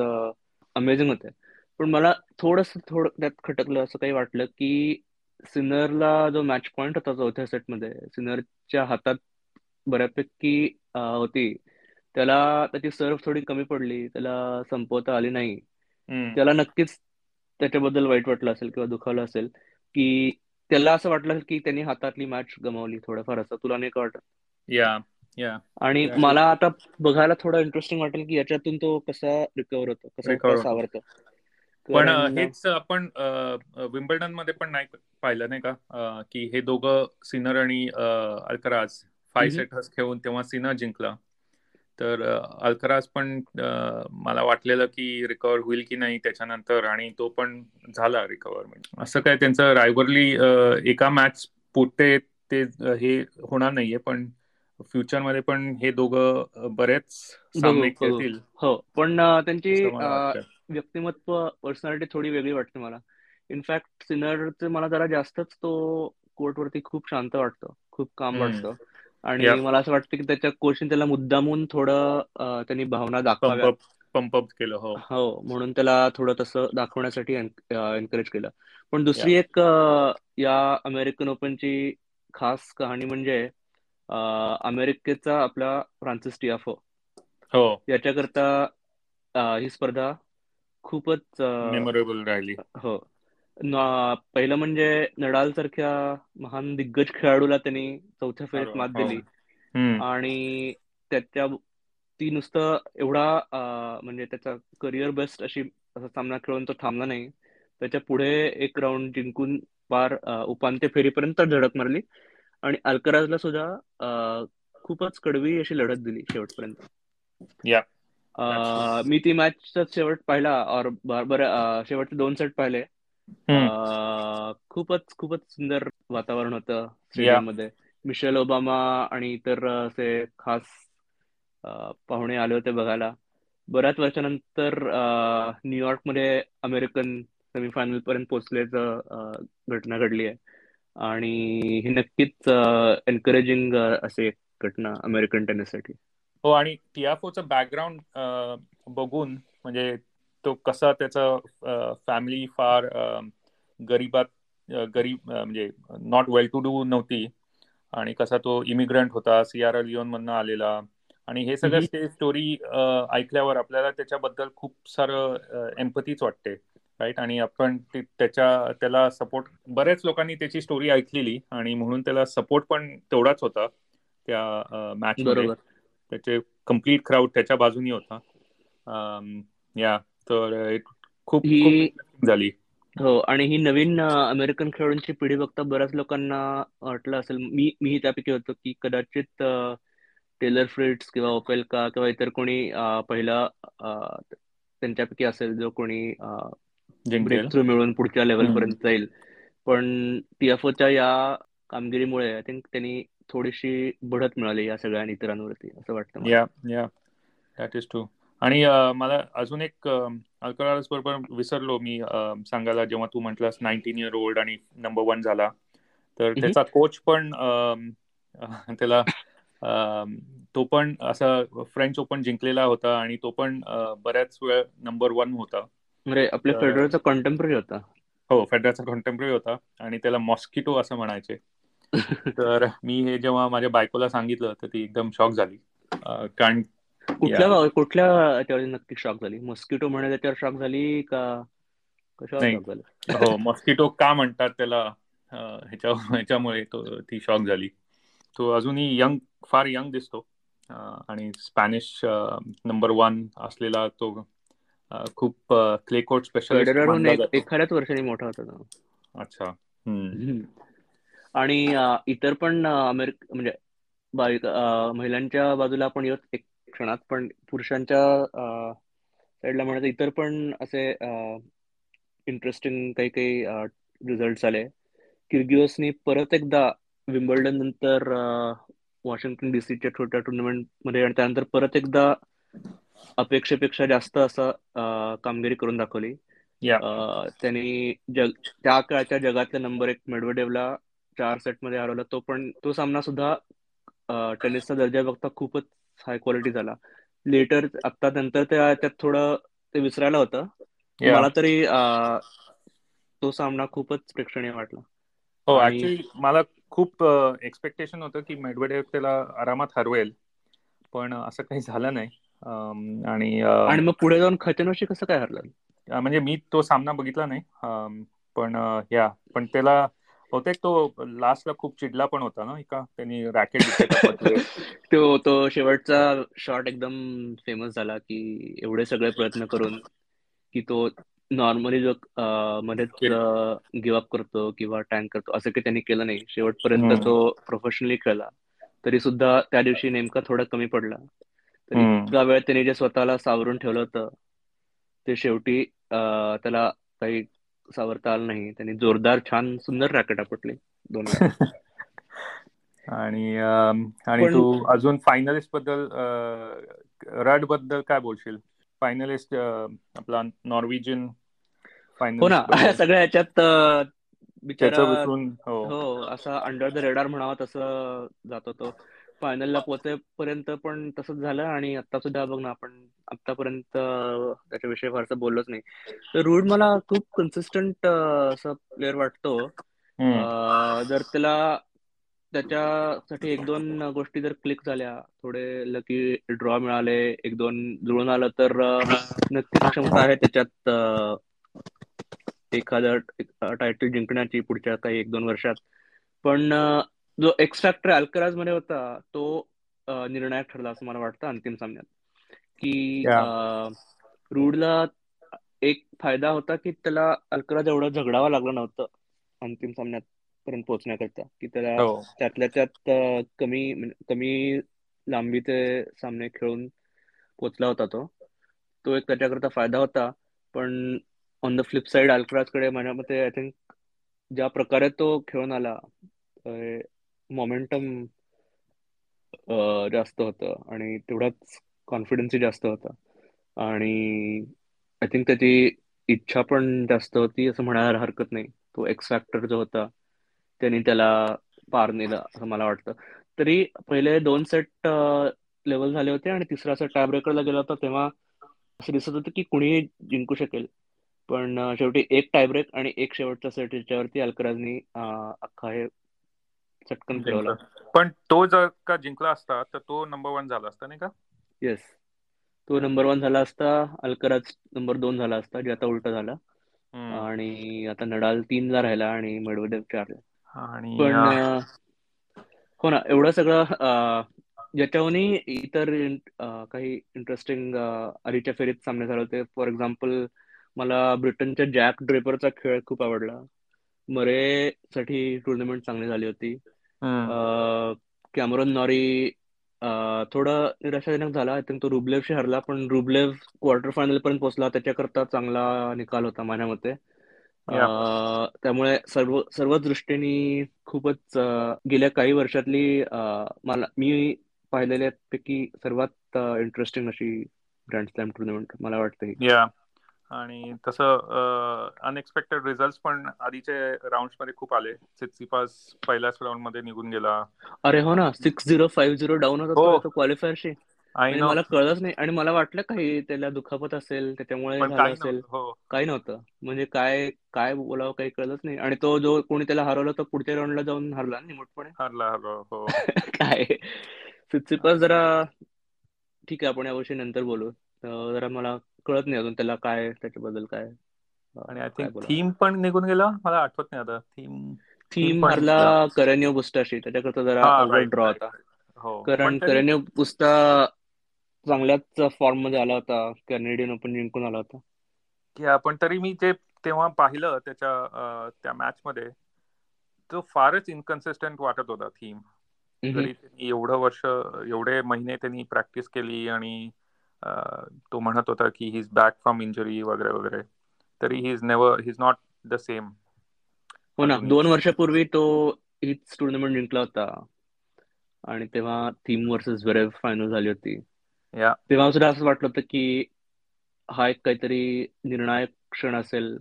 S1: अमेझिंग होत्या. पण मला थोडस थोडं त्यात खटकलं असं काही वाटलं की सिनरला जो मॅच पॉइंट होता चौथ्या सेटमध्ये सिनरच्या हातात बऱ्यापैकी होती. त्याला त्याची सर्व थोडी कमी पडली. त्याला संपवता आली नाही. त्याला नक्कीच त्याच्याबद्दल वाईट वाटलं असेल किंवा दुखावलं असेल. की त्याला असं वाटलं की त्यांनी हातातली मॅच गमावली थोडंफार असं. तुला नाही का वाटत?
S2: या
S1: आणि मला आता बघायला थोडं इंटरेस्टिंग वाटेल की याच्यातून तो कसा रिकवर होतो कसा सावरतो
S2: पण हेच आपण विम्बल्डनमध्ये पण नाही पाहिलं नाही का? की हे दोघं सिनर आणि अल्कराज फाय सेटर्स खेळून तेव्हा सिनर जिंकला. तर अल्कराज पण मला वाटलेलं की रिकवर होईल की नाही त्याच्यानंतर आणि तो पण झाला रिकवर म्हणजे. असं काय त्यांचं रायवरली एका मॅच पुरते ते हे होणार नाहीये पण फ्युचरमध्ये पण हे दोघं बरेच सामने खेळतील.
S1: हो. पण त्यांची व्यक्तिमत्व पर्सनॅलिटी थोडी वेगळी वाटते मला. इनफॅक्ट सिनरचे मला जरा जास्तच तो कोर्टवरती खूप शांत वाटतो. खूप काम वाटतं. आणि मला असं वाटतं की त्याच्या कोचने त्याला मुद्दामून थोडं त्यांनी भावना दाखवाव्या
S2: पंप केलं हो.
S1: हो म्हणून त्याला थोडं तसं दाखवण्यासाठी एनकरेज केलं. पण दुसरी एक या अमेरिकन ओपनची खास कहाणी म्हणजे अमेरिकेचा आपला फ्रान्सिस टियाफो.
S2: हो.
S1: याच्याकरता ही स्पर्धा खूपच
S2: मेमोरेबल राहिली
S1: हो. पहिलं म्हणजे नडाल सारख्या महान दिग्गज खेळाडूला त्यांनी चौथ्या फेरीत मात दिली. आणि त्याच्या ती नुसतं एवढा म्हणजे त्याचा करिअर बेस्ट अशी असा सामना खेळून तो थांबला नाही. त्याच्या पुढे एक राऊंड जिंकून पार उपांत्य फेरीपर्यंत धडक मारली. आणि अल्कराजला सुद्धा खूपच कडवी अशी लढत दिली शेवटपर्यंत. मी ती मॅच शेवट पाहिला और बरोबर शेवटचे दोन सेट पाहिले. खूपच खूपच सुंदर वातावरण होतं स्टेडियममध्ये मिशेल ओबामा आणि इतर असे खास पाहुणे आले होते बघायला. बऱ्याच वर्षानंतर न्यूयॉर्कमध्ये अमेरिकन सेमीफायनल पर्यंत पोहोचल्याचं घटना घडली आहे. आणि ही नक्कीच एनकरेजिंग असे घटना अमेरिकन टेनिससाठी
S2: हो आणि टियाफोचं बॅकग्राऊंड बघून म्हणजे तो कसा त्याचा फॅमिली फार गरीबात गरीब म्हणजे नॉट वेल टू डू नव्हती. आणि कसा तो इमिग्रंट होता सियारा लिओन मधनं आलेला. आणि हे सगळं ते स्टोरी ऐकल्यावर आपल्याला त्याच्याबद्दल खूप सारं एम्पथीच वाटते. राईट आणि आपण त्याच्या त्याला सपोर्ट बऱ्याच लोकांनी त्याची स्टोरी ऐकलेली. आणि म्हणून त्याला सपोर्ट पण तेवढाच होता. त्या मॅच बरोबर. त्याचे कंप्लीट क्राऊड त्याच्या बाजूनी होता. या. तर खूप झाली.
S1: हो आणि ही नवीन अमेरिकन खेळाडूंची पिढी बघता बऱ्याच लोकांना वाटलं असेल मी मीही त्यापैकी होतो की कदाचित टेलर फ्रिट्स किंवा ओपेलका किंवा इतर कोणी पहिला त्यांच्यापैकी असेल जो कोणी थ्रू मिळून पुढच्या लेवल पर्यंत जाईल. पण टीएफओच्या या कामगिरीमुळे आय थिंक त्यांनी थोडीशी बढत मिळाली या सगळ्या इतरांवरती असं वाटतं
S2: या या दॅट इज ट्रू आणि मला अजून एक बरोबर विसरलो मी सांगायला जेव्हा तू म्हटलास नाईन्टीन इयर ओल्ड आणि नंबर वन झाला. तर त्याचा कोच पण त्याला तो पण असा फ्रेंच ओपन जिंकलेला होता आणि तो पण बऱ्याच वेळ नंबर वन होता.
S1: म्हणजे आपल्या फेडरलचा कॉन्टेम्पररी होता.
S2: हो फेडरलचा कॉन्टेम्पररी होता आणि त्याला मॉस्किटो असं म्हणायचे. तर मी हे जेव्हा माझ्या बायकोला सांगितलं तर ती एकदम शॉक झाली. कारण
S1: कुठल्या कुठल्या याच्यावर नक्की शॉक झाली? मॉस्किटो म्हणे त्याच्यावर शॉक झाली का
S2: हो मॉस्किटो का म्हणतात त्याला? ह्याच्या ह्याच्यामुळे तो ती शॉक झाली. तो अजूनही यंग फार यंग दिसतो. आणि स्पॅनिश नंबर वन असलेला तो खूप क्ले कोर्ट स्पेशलिस्ट
S1: एखाद्याच वर्षांनी मोठा होता
S2: अच्छा.
S1: आणि इतर पण अमेरिक म्हणजे महिलांच्या बाजूला आपण येत एक क्षणात पण पुरुषांच्या साईडला म्हणत इतर पण असे इंटरेस्टिंग काही काही रिझल्ट आले. किर्गिओसनी परत एकदा विम्बल्डन नंतर वॉशिंग्टन डीसीच्या छोट्या टुर्नामेंटमध्ये आणि त्यानंतर परत एकदा अपेक्षेपेक्षा जास्त असं कामगिरी करून दाखवली. त्यांनी जग त्या काळच्या जगातल्या नंबर एक मेडवेडेवला चार सेटमध्ये हरवला. तो पण तो सामना सुद्धा टेनिसचा दर्जा बघता खूपच हाय क्वालिटी झाला. लेटर आता नंतर त्यात थोडं ते विसरायला होतं. मला तरी तो सामना खूपच प्रेक्षणीय वाटला.
S2: हो ऍक्च्युली मला खूप एक्सपेक्टेशन होतं की मेडवेडेव त्याला आरामात हरवेल. पण असं काही झालं नाही. आणि
S1: आणि मग पुढे जाऊन खचनोशी कसं काय हरलं
S2: म्हणजे मी तो सामना बघितला नाही. पण या पण त्याला बहुतेक तो लास्टला खूप चिडला पण होता ना का त्यांनी रॅकेट (laughs)
S1: तो तो शेवटचा शॉट एकदम फेमस झाला की एवढे सगळे प्रयत्न करून की तो नॉर्मली जो मध्येच गिव्ह अप करतो किंवा टँक करतो असं काही त्यांनी केलं नाही. शेवटपर्यंत तो प्रोफेशनली खेळला. तरी सुद्धा त्या दिवशी नेमका थोडा कमी पडला. तरी इतका वेळ त्यांनी जे स्वतःला सावरून ठेवलं होतं ते शेवटी त्याला काही सावरता आलं नाही त्यांनी जोरदार छान सुंदर रॅकेट आपटली दोन (laughs)
S2: आणि आणि तू अजून फायनलिस्टबद्दल रडबद्दल काय बोलशील? फायनलिस्ट आपला नॉर्वेजियन
S1: हो ना (laughs) सगळ्या ह्याच्यात
S2: बिचारा
S1: हो. हो असा अंडर द रेडार म्हणावा तसं जात होतो. फायनलला पोहोचेपर्यंत पण तसंच झालं आणि आता सुद्धा बघ ना आपण आतापर्यंत त्याच्याविषयी फारसं बोललोच नाही. तर रूड मला खूप कन्सिस्टंट असं प्लेअर वाटतो. जर त्याला त्याच्यासाठी एक दोन गोष्टी जर क्लिक झाल्या थोडे लकी ड्रॉ मिळाले एक दोन जुळून आलं तर नक्कीच क्षमता आहे त्याच्यात एखादं टायटल जिंकण्याची पुढच्या काही एक दोन वर्षात. पण जो एक्स फॅक्टर अल्कराजमध्ये होता तो निर्णायक ठरला असं मला वाटतं अंतिम सामन्यात. की रूडला एक फायदा होता की त्याला अल्कराज एवढं झगडावं लागलं नव्हतं अंतिम सामन्यात पर्यंत पोहोचण्याकरता. की त्याला हो. त्यातल्या त्यात कमी कमी लांबीचे सामने खेळून पोचला होता तो. तो एक त्याच्याकरता फायदा होता. पण ऑन द फ्लिप साइडकडे माझ्या मते आय थिंक ज्या प्रकारे तो खेळून आला मोमेंटम जास्त होतं आणि तेवढाच कॉन्फिडन्सही जास्त होता. आणि आय थिंक त्याची इच्छा पण जास्त होती असं म्हणायला हरकत नाही. तो एक्स फॅक्टर जो होता त्यांनी त्याला पार नेला असं मला वाटतं. तरी पहिले दोन सेट लेवल झाले होते आणि तिसरा सेट टाय ब्रेकरला गेला होता तेव्हा असं दिसत होतं की कुणीही जिंकू शकेल. पण शेवटी एक टायब्रेक आणि एक शेवटचा सेट याच्यावरती अल्कराजनी अख्खा हे चटकन फिरवला.
S2: पण तो जर का जिंकला असता तर तो नंबर वन झाला असता नाही का?
S1: येस तो नंबर वन झाला असता अल्कराज नंबर दोन झाला असता जे आता उलट झाला. आणि आता नडाल तीन ला राहिला आणि मेडवेदेव चार आणि पण हो. ना एवढं सगळं ज्याच्याहूनही इतर काही इंटरेस्टिंग आधीच्या फेरीत सामने झाले होते. फॉर एक्झाम्पल मला ब्रिटनच्या जॅक ड्रेपरचा खेळ खूप आवडला. मरे साठी टुर्नामेंट चांगली झाली होती. कॅमरॉन नॉरी थोडं निराशाजनक झाला. आय थिंक तो रुबलेवशी हरला पण रुबलेव क्वार्टर फायनल पर्यंत पोहोचला. त्याच्याकरता चांगला निकाल होता माझ्या मते त्यामुळे सर्व सर्व दृष्टीने खूपच गेल्या काही वर्षातली मला मी पाहिलेल्या पैकी सर्वात इंटरेस्टिंग अशी ग्रँड स्लॅम टुर्नामेंट मला वाटतं
S2: या. आणि तसं अनएक्सपेक्टेड रिझल्ट पण आधीचे राऊंडमध्ये खूप आले. पास पहिल्याच राऊंडमध्ये निघून गेला.
S1: अरे हो ना six zero five zero down होता क्वालिफायरशी आणि मला कळलंच नाही. आणि मला वाटलं काही त्याला दुखापत असेल त्याच्यामुळे असेल. हो. काही नव्हतं. म्हणजे काय काय बोलावं काही कळलंच नाही. आणि तो जो कोणी त्याला हरवलं तो पुढच्या राऊंडला जाऊन हरला निमूटपणे.
S2: हरला हो. (laughs)
S1: काय? सिक्सिपास जरा ठीक आहे आपण या गोष्टी नंतर बोलू. जरा मला कळत नाही अजून त्याला काय त्याच्याबद्दल काय
S2: आणि आय थिंक थीम पण निघून गेला? मला आठवत नाही आता.
S1: थीम थीम हरला करण्यो बुस्टाशी त्याच्याकरता जरा ड्रॉ होता. हो. कारण करण्यो बुस्टा चांगल्याच फॉर्ममध्ये आला होता. कॅनेडियन ओपन जिंकून आला होता.
S2: की पण तरी मी जे तेव्हा पाहिलं त्याच्या त्या मॅच मध्ये तो फारच इनकन्सिस्टंट वाटत होता थीम जरी एवढं वर्ष एवढे महिने त्यांनी प्रॅक्टिस केली आणि तो म्हणत होता की he is back from injury वगैरे वगैरे. तरी he is never he is not the same
S1: हो ना. दोन वर्षापूर्वी तो हीच टुर्नामेंट जिंकला होता. आणि तेव्हा थीम वर्सेस वेरेव फायनल झाली होती. तेव्हा सुद्धा असं वाटलं होतं की हा एक काहीतरी निर्णायक क्षण असेल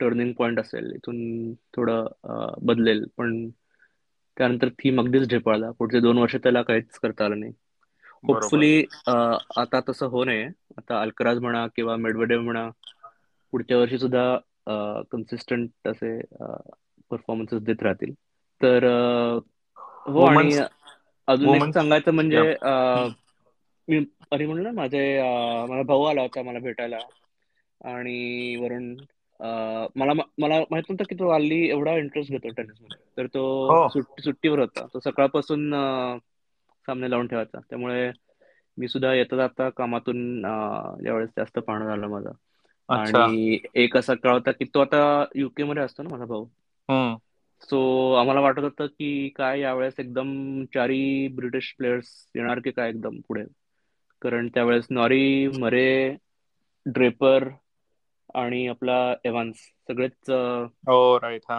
S1: टर्निंग पॉइंट असेल. इथून थोडं बदलेल. पण त्यानंतर थीम अगदीच ढेपाळला पुढचे दोन वर्ष त्याला काहीच करता आलं नाही. होपफुली आता तसं हो नये. आता अल्कराज म्हणा किंवा मेडवेडेव म्हणा पुढच्या वर्षी सुद्धा कन्सिस्टंट असे परफॉर्मन्सेस देत राहतील. तर हो आणि अजून एक सांगायचं म्हणजे मी अरे म्हणलं माझे माझा भाऊ आला होता मला भेटायला. आणि वरून मला मला माहीत नव्हतं की तो हल्ली एवढा इंटरेस्ट घेतो टेनिसमध्ये. तर तो
S2: हो.
S1: सुट्टी सुट्टीवर होता. तो सकाळपासून सामने लावून ठेवायचा. त्यामुळे मी सुद्धा येता जाता कामातून यावेळेस जास्त पाहणं झालं माझं. आणि एक असा काळ होता की तो आता युके मध्ये असतो ना माझा भाऊ. सो आम्हाला वाटत होतं की काय यावेळेस एकदम चारी ब्रिटिश प्लेयर्स येणार की काय एकदम पुढे. कारण त्यावेळेस नॉरी मरे ड्रेपर आणि आपला एव्हान्स सगळेच
S2: हो हा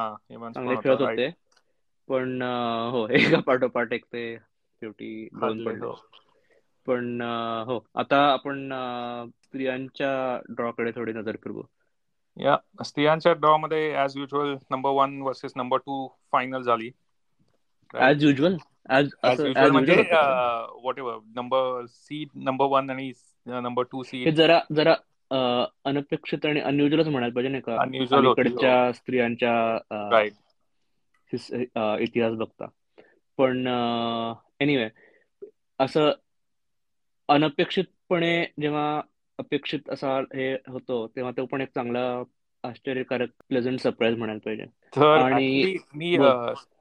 S1: चांगले खेळत होते. पण हो एका पाठोपाठ एक ते शेवटी
S2: हरले
S1: पडले.
S2: हो.
S1: पण हो आता आपण स्त्रियांच्या ड्रॉ कडे थोडी नजर फिरवू
S2: या स्त्रियांच्या ड्रॉ मध्ये as usual number one versus number two final झाली.
S1: ऍज युजल
S2: म्हणजे whatever number seed number one आणि नंबर टू सीड
S1: जरा जरा अनपेक्षित आणि अनयुजलच म्हणायला पाहिजे नाही का?
S2: अनयुजल हो.
S1: अलीकडच्या स्त्रियांच्या इतिहास बघता. पण एनिवे असं अनपेक्षितपणे जेव्हा अपेक्षित असा हे होतो तेव्हा तो पण एक चांगला आश्चर्यकारक प्लेझंट सरप्राईज म्हणायला पाहिजे.
S2: तर
S1: आणि
S2: मी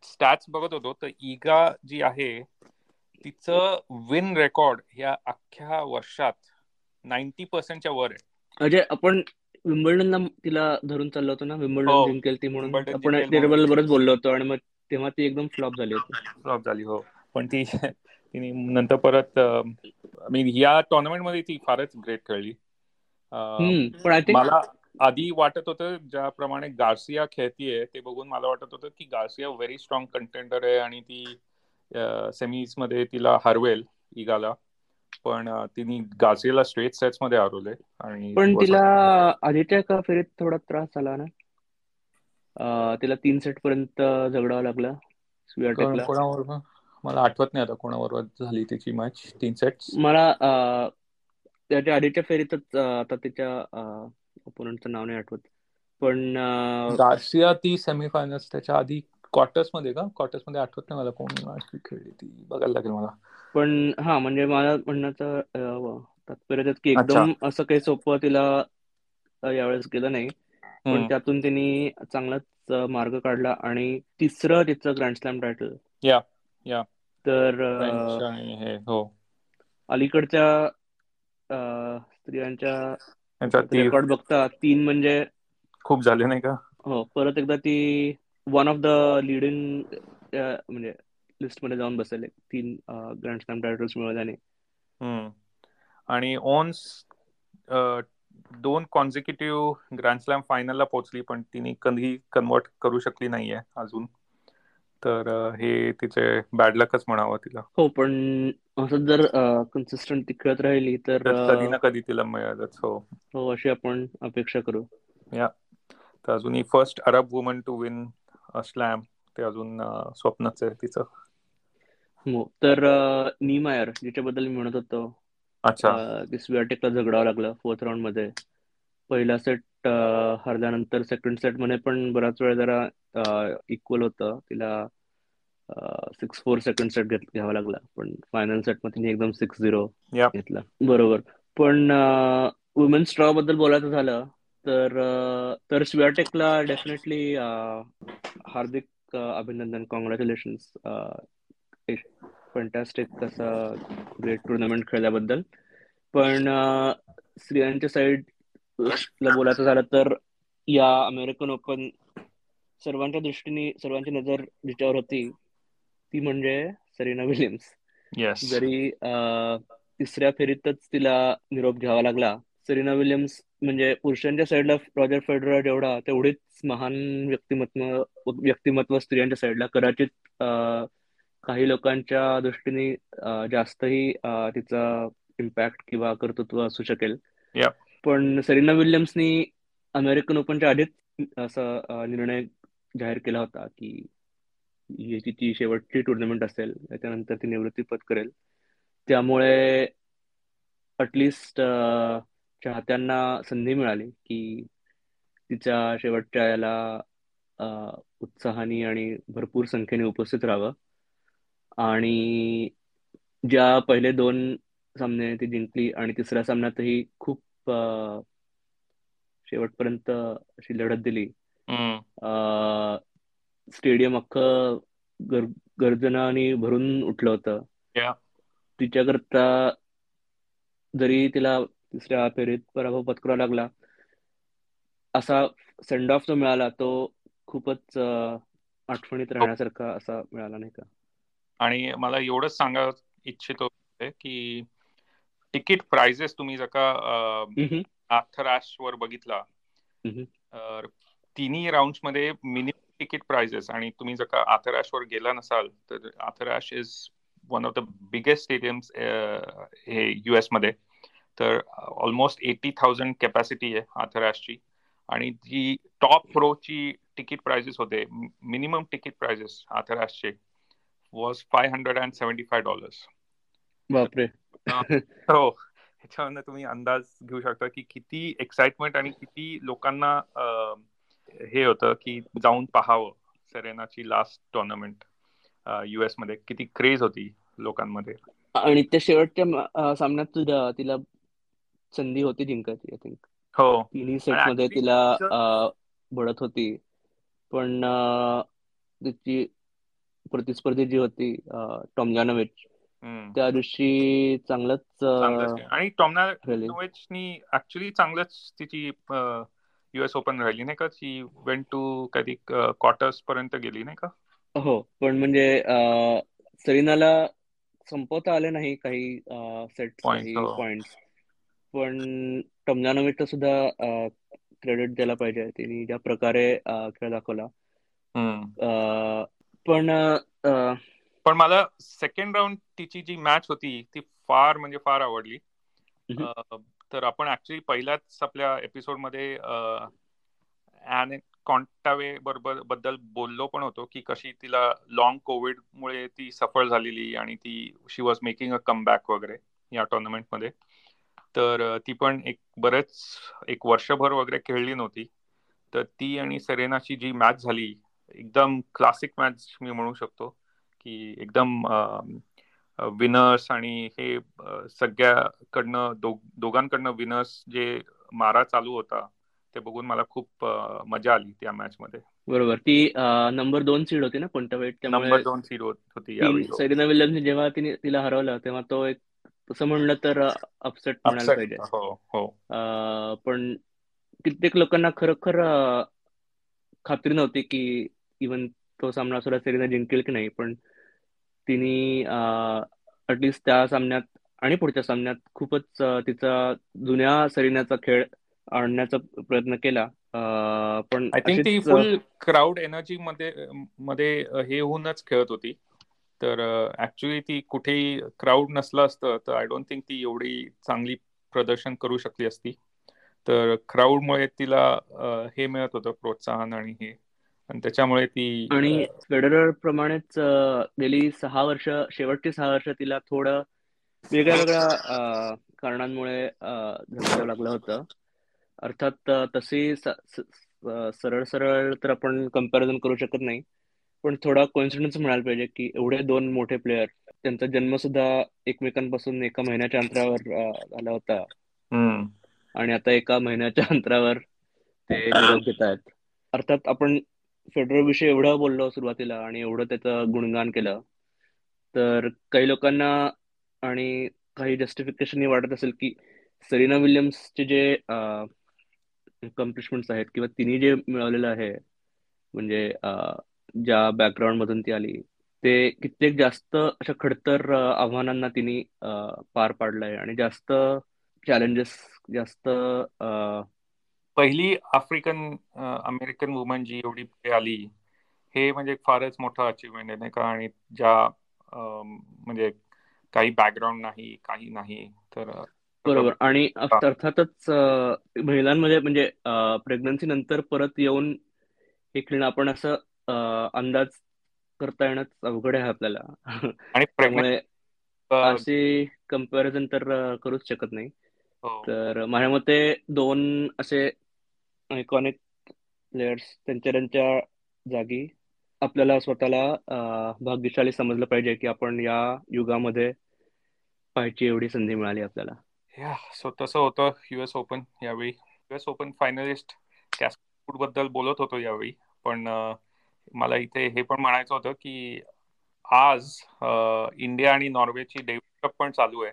S2: स्टॅट्स बघत होतो तर इगा जी आहे तिचं विन रेकॉर्ड ह्या अख्ख्या वर्षात नाईन्टी पर्सेंटच्या वर आहे.
S1: अजय आपण विम्बल्डनला तिला धरून चाललो होतो ना? विम्बल्डन
S2: हो
S1: जिंकेल ती म्हणून. आपण बरंच बोललो होतो आणि मग तेव्हा ती एकदम फ्लॉप झाली होती.
S2: फ्लॉप झाली हो. पण ती तिने नंतर परत मीन या टुर्नामेंटमध्ये ती फारच ग्रेट खेळली. मला आधी वाटत होतं ज्याप्रमाणे गार्सिया खेळतीये ते बघून मला वाटत होतं की गार्सिया व्हेरी स्ट्रॉंग कंटेंडर आहे आणि ती सेमीजमध्ये तिला हरवेल इगाला. पण तिने गार्सियाला स्ट्रेट सेट्समध्ये हरवले आणि
S1: पण तिला आधीच्या एका फेरीत थोडा त्रास झाला ना? तिला तीन सेट पर्यंत झगडावं लागलं.
S2: कोण-
S1: स्वियाटेकला
S2: कोणाबरोबर? मला आठवत नाही आता कोणाबरोबर झाली तिची मॅच तीन सेट्स
S1: मला त्याच्या आधीच्या फेरीतच आता तिच्या ओपोनंटचं नाव नाही आठवत. पण
S2: गार्सिया ती सेमीफायनल्स त्याच्या आधी क्वार्टर्समध्ये का? क्वार्टर्समध्ये आठवत नाही मला कोण खेळली ती. बघायला लागेल मला.
S1: पण हा म्हणजे माझ्या म्हणण्याचं तात्पर्य की एकदम असं काही सोपं तिला यावेळेस गेलं नाही. पण त्यातून तिने चांगलाच मार्ग काढला आणि तिसरं तिचं ग्रँड स्लॅम टायटल
S2: या या.
S1: तर
S2: हे
S1: अलीकडच्या स्त्रियांच्या रेकॉर्ड बघता तीन म्हणजे
S2: खूप झाले नाही का?
S1: हो परत एकदा ती वन ऑफ द लिडिंग म्हणजे लिस्टमध्ये जाऊन बसेल. तीन ग्रँड स्लॅम टायटल्स मिळवल्याने.
S2: आणि ओन्स दोन कॉन्झिक्युटिव्ह ग्रँड स्लॅम फायनलला पोहोचली पण तिने कधी कन्वर्ट करू शकली नाहीये अजून. तर हे तिचे बॅड लकच म्हणावं तिला.
S1: हो पण असं जर कन्सिस्टंट ती खेळत राहिली तर
S2: कधी ना कधी तिला मिळालच हो.
S1: हो अशी आपण अपेक्षा करू.
S2: या. तर अजूनही first Arab women to win slam ते अजून स्वप्नच आहे तिचं.
S1: हो तर नीमायर जिच्याबद्दल मी म्हणत होतो स्वियाटेकला झगडावं लागलं फोर्थ राऊंडमध्ये. पहिला सेट हरल्यानंतर सेकंड सेटमध्ये पण बराच वेळ जरा इक्वल होतं. तिला सिक्स फोर सेकंड सेट घ्यावा लागला. पण फायनल सेटमध्ये तिने एकदम सिक्स झिरो घेतला. बरोबर. पण वुमेन्स ड्रॉ बद्दल बोलायचं झालं तर तर स्वियाटेकला डेफिनेटली हार्दिक अभिनंदन. कॉंग्रॅच्युलेशन एक फंटॅस्टिक असा ग्रेट टुर्नामेंट खेळल्याबद्दल. पण स्त्रियांच्या साईड ला बोलायचं झालं तर या अमेरिकन ओपन सर्वांच्या दृष्टीने सर्वांची नजर जिच्यावर होती ती म्हणजे सरीना विलियम्स
S2: येस
S1: जरी तिसऱ्या फेरीतच तिला निरोप घ्यावा लागला सरीना विलियम्स म्हणजे पुरुषांच्या साईडला रॉजर फेडरर जेवढा तेवढीच महान व्यक्तिमत्व व्यक्तिमत्व स्त्रियांच्या साईडला कदाचित काही लोकांच्या दृष्टीने जास्तही तिचा इम्पॅक्ट किंवा कर्तृत्व असू शकेल. पण सरीना विल्यम्सनी अमेरिकन ओपनच्या आधीच असा निर्णय जाहीर केला होता की ही तिची शेवटची टुर्नामेंट असेल त्याच्यानंतर ती निवृत्ती पत्करेल त्यामुळे अटलिस्ट चाहत्यांना संधी मिळाली की तिच्या शेवटच्या याला उत्साहाने आणि भरपूर संख्येने उपस्थित राहावं. आणि ज्या पहिले दोन सामने ती जिंकली आणि तिसऱ्या सामन्यातही खूप शेवटपर्यंत अशी लढत दिली. स्टेडियम अख्खं गर्जनाने भरून उठलं होतं. तिच्याकरता जरी तिला तिसऱ्या फेरीत पराभव पत्करावा लागला असा सेंड ऑफ जो मिळाला तो खूपच आठवणीत राहण्यासारखा असा मिळाला नाही का?
S2: आणि मला एवढंच सांगा इच्छितो की तिकीट प्राइजेस तुम्ही जर का वर बघितला तिन्ही राऊंडमध्ये मिनिमम तिकीट प्राइजेस आणि तुम्ही जर का आथरॅश वर गेला नसाल तर Arthur Ashe is one of the biggest stadiums हे युएसमध्ये. तर ऑलमोस्ट एटी थाउजंड कॅपॅसिटी आहे आथरॅशची आणि जी टॉप प्रोची तिकीट प्राइजेस होते minimum ticket prices आथरॅशचे was five hundred and seventy five dollars
S1: बापरे.
S2: हो. (laughs) ह्याच्यावर तुम्ही अंदाज घेऊ शकता की किती एक्साइटमेंट आणि किती लोकांना हे होतं की जाऊन पाहावं सेरेनाची लास्ट टुर्नामेंट युएसमध्ये. किती क्रेज होती लोकांमध्ये.
S1: आणि त्या शेवटच्या सामन्यात तिला संधी होती जिंकायची आय थिंक
S2: हो.
S1: तिन्ही सेटमध्ये तिला बढत होती. पण तिची प्रतिस्पर्धी जी होती टॉम जानोविच त्या दिवशी चांगलंच
S2: आणि टॉम जानोविचनी ऍक्च्युली चांगलंच तिची युएस ओपन राहिली नाही का? ती वेंट टू कधी क्वार्टर्स पर्यंत गेली नाही का?
S1: हो पण म्हणजे सरीनाला संपवता आले नाही काही सेट पॉइंट पण टमजानोविच सुद्धा क्रेडिट द्यायला पाहिजे. तिने ज्या प्रकारे खेळ दाखवला पण
S2: पण मला सेकंड राऊंड तिची जी मॅच होती ती फार म्हणजे फार आवडली. तर आपण ऍक्च्युली पहिल्याच आपल्या एपिसोडमध्ये कॉन्टावे बरोबर बद्दल बोललो पण होतो की कशी तिला लॉंग कोविड मुळे ती सफळ झालेली आणि ती she was making a comeback वगैरे या टुर्नामेंटमध्ये. तर ती पण एक बरेच एक वर्षभर वगैरे खेळली नव्हती. तर ती आणि सेरेनाची जी मॅच झाली एकदम क्लासिक मॅच मी म्हणू शकतो की एकदम विनर्स आणि हे सगळ्याकडनं दोघांकडनं विनर्स जे मारा चालू होता ते बघून मला खूप मजा आली त्या मॅच मध्ये.
S1: बरोबर. ती नंबर दोन सीड होती ना वेळ
S2: नंबर दोन सीड होती
S1: सरीना विल्यम्स जेव्हा तिने तिला हरवलं तेव्हा तो एक तसं म्हणलं तर अपसेट म्हणायला पाहिजे.
S2: हो, हो.
S1: पण कित्येक लोकांना खरोखर खात्री नव्हती की इवन तो सामना सुद्धा सेरीना जिंकेल की नाही पण तिने अटलिस्ट त्या सामन्यात आणि पुढच्या सामन्यात खूपच तिचा जुन्या सरीनाचा खेळ आणण्याचा प्रयत्न केला. पण
S2: आय थिंक ती फुल क्राऊड एनर्जी मध्ये मध्ये हे होऊनच खेळत होती. तर ऍक्च्युली ती कुठेही क्राऊड नसलं असतं तर आय डोंट थिंक ती एवढी चांगली प्रदर्शन करू शकली असती. तर क्राऊडमुळे तिला हे मिळत होतं प्रोत्साहन आणि हे. आणि त्याच्यामुळे ती
S1: आणि फेडरर प्रमाणेच गेली सहा वर्ष शेवटची सहा वर्ष तिला थोडं वेगळ्या वेगळ्या कारणांमुळे झटकावं लागलं होतं. अर्थात तशी सरळ सरळ तर आपण कंपॅरिझन करू शकत नाही. पण थोडा कॉन्फिडन्स मिळायला पाहिजे की एवढे दोन मोठे प्लेयर त्यांचा जन्म सुद्धा एकमेकांपासून एका महिन्याच्या अंतरावर झाला होता. आणि आता एका महिन्याच्या अंतरावर ते निरोप घेत आहेत अर्थात आपण फेडरल विषयी एवढं बोललो सुरुवातीला आणि एवढं त्याचं गुणगान केलं तर काही लोकांना आणि काही जस्टिफिकेशन वाटत असेल की सरीना विल्यम्सचे जे अकम्प्लिशमेंट आहेत किंवा तिने जे मिळवलेलं आहे म्हणजे ज्या बॅकग्राऊंड मधून ती आली ते कित्येक जास्त अशा खडतर आव्हानांना तिने पार पाडलंय आणि जास्त चॅलेंजेस जास्त
S2: पहिली आफ्रिकन अमेरिकन वुमन जी एवढी पुढे आली हे म्हणजे फारच मोठं अचिव्हमेंट आहे नाही का? आणि ज्या म्हणजे काही बॅकग्राऊंड नाही काही नाही तर
S1: बरोबर. आणि अर्थातच महिलांमध्ये म्हणजे प्रेग्नन्सी नंतर परत येऊन हे खेळणं आपण असं अंदाज करता येणं अवघड आहे आपल्याला.
S2: आणि (laughs)
S1: असे कंपॅरिझन तर करूच शकत नाही. हो. तर माझ्या मते दोन असे आयकॉनिक प्लेयर्स त्यांच्या त्यांच्या जागी आपल्याला स्वतःला भाग्यशाली समजलं पाहिजे की आपण या युगामध्ये पाहायची एवढी संधी मिळाली आपल्याला.
S2: या सो तसं होतं युएस ओपन यावेळी. युएस ओपन फायनलिस्ट कॅस्पूटबद्दल बोलत होतो यावेळी. पण मला इथे हे पण म्हणायचं होतं की आज इंडिया आणि नॉर्वेची डेव्हिड कप पण चालू आहे.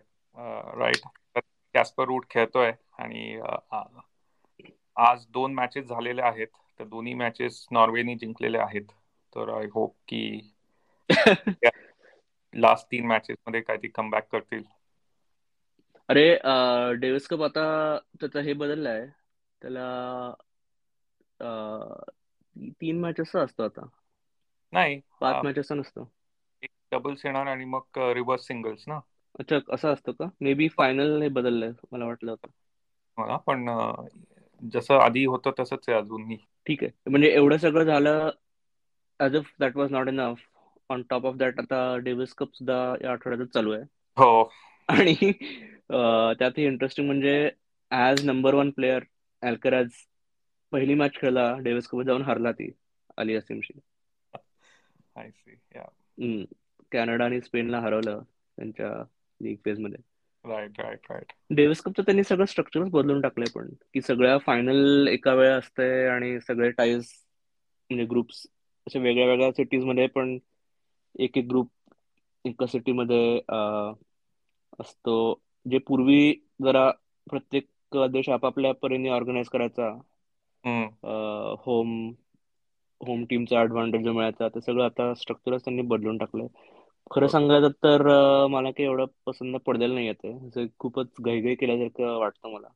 S2: राईट कॅस्पर रूट खेळतोय आणि आज दोन मॅचेस झालेले आहेत. तर दोन्ही मॅचेस नॉर्वेनी जिंकलेले आहेत. तर आय होप की (laughs) लास्ट तीन मॅचेस मध्ये काय ती कमबॅक करतील.
S1: अरे डेव्हिस कप आता त्याचा हे बदललाय. त्याला तीन मॅचेस असतो आता.
S2: नाही
S1: पाच मॅचेस नसतं.
S2: एक डबल्स येणार आणि मग रिव्हर्स सिंगल्स ना?
S1: अच्छा असं असतं का? मे बी फायनल हे बदललंय मला वाटलं होतं
S2: मला पण जसं आधी होतं तसंच आहे अजूनही.
S1: ठीक आहे. म्हणजे एवढं सगळं झालं as of that was not enough on top of that आता डेव्हिस कप सुद्धा या आठवड्यातच चालू आहे.
S2: हो.
S1: आणि त्यातही इंटरेस्टिंग म्हणजे as number one player Alcaraz पहिली मॅच खेळला डेव्हिस कप जाऊन हरला ती अली असीमशी कॅनडा आणि स्पेनला हरवलं त्यांच्या लीग फेजमध्ये.
S2: राईट राईट राईट
S1: डेव्हिस कपचं त्यांनी सगळं स्ट्रक्चरच बदलून टाकलंय पण की सगळ्या फायनल एका वेळा असते आणि सगळे टाईज म्हणजे ग्रुप्स अशा वेगळ्या वेगळ्या सिटीजमध्ये पण एक एक ग्रुप एका सिटीमध्ये असतो. जे पूर्वी जरा प्रत्येक देश आपापल्या परीने ऑर्गनाईज करायचा. होम होम टीमचा ऍडव्हान्टेज मिळायचा ते सगळं आता स्ट्रक्चरच त्यांनी बदलून टाकलंय. खरं सांगायचं तर मला काही एवढं पसंत पडलेलं नाही येते खूपच घाईघाई केल्यासारखं वाटतं मला.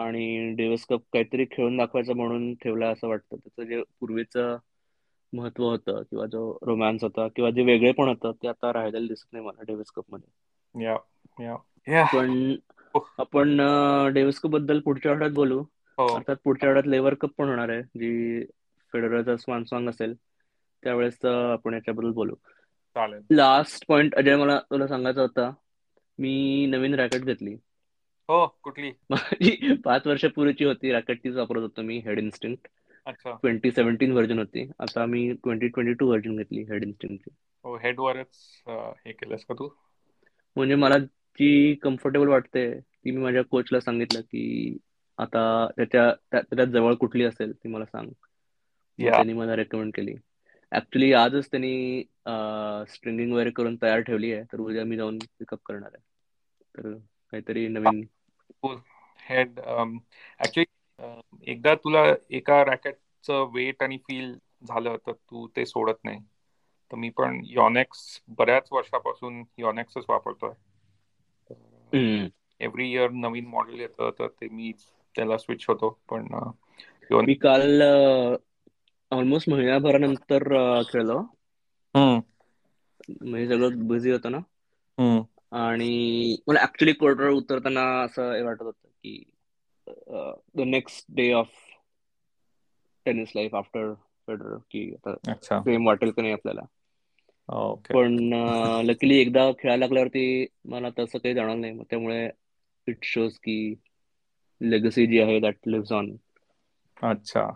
S1: आणि डेव्हिस कप काहीतरी खेळून दाखवायचं म्हणून ठेवला असं वाटतं. त्याचं जे पूर्वीचं महत्त्व होतं किंवा जो रोमॅन्स होता किंवा जे वेगळे पण होतं ते आता राहिलेलं दिसत नाही मला डेव्हिस कपमध्ये. पण आपण डेव्हिस कपबद्दल पुढच्या आठवड्यात बोलू.
S2: हो.
S1: अर्थात पुढच्या आठवड्यात लेवर कप पण होणार आहे जी फेडरलचा स्वान सॉंग असेल त्यावेळेस आपण याच्याबद्दल बोलू. लास्ट पॉइंट अजय मला तुला सांगायचा होता. मी नवीन रॅकेट घेतली.
S2: हो कुठली?
S1: माझी पाच वर्षापूर्वीची होती रॅकेट तीच वापरत होतो मी head instinct twenty seventeen version होती. आता मी ट्वेंटी ट्वेंटी टू व्हर्जन घेतली हेड इन्स्टिंक्टची
S2: हो हेड वरच हे केलंस का तू?
S1: म्हणजे मला जी कम्फर्टेबल वाटते ती मी माझ्या कोचला सांगितलं की आता त्याच्या त्याच्यात जवळ कुठली असेल ती मला सांग. त्यांनी मला रेकमेंड केली. ऍक्च्युली आजच त्यांनी स्ट्रिंगिंग वगैरे करून तयार ठेवली आहे तर उद्या मी जाऊन पिकअप करणार आहे. तर काहीतरी नवीन
S2: हेड ऍक्च्युली एकदा तुला एका रॅकेटचं वेट आणि फील झालं तर तू ते सोडत नाही. तर मी पण यॉनेक्स बऱ्याच वर्षापासून यॉनेक्सच वापरतोय. एव्हरी इयर नवीन मॉडेल येतं तर ते मी त्याला स्विच होतो. पण
S1: मी काल ऑलमोस्ट महिन्याभरानंतर खेळलो. म्हणजे सगळं बिझी होतं ना. आणि मला ऍक्च्युली कोर्टवर उतरताना असं हे वाटत होतं की the next day of tennis life after Federer की आता सेम वाटेल का नाही आपल्याला. पण लकीली एकदा खेळायला लागल्यावरती मला तसं काही जाणार नाही. मग त्यामुळे इट शोज की लेगसी जी आहे दॅट लिव्स ऑन
S2: अच्छा.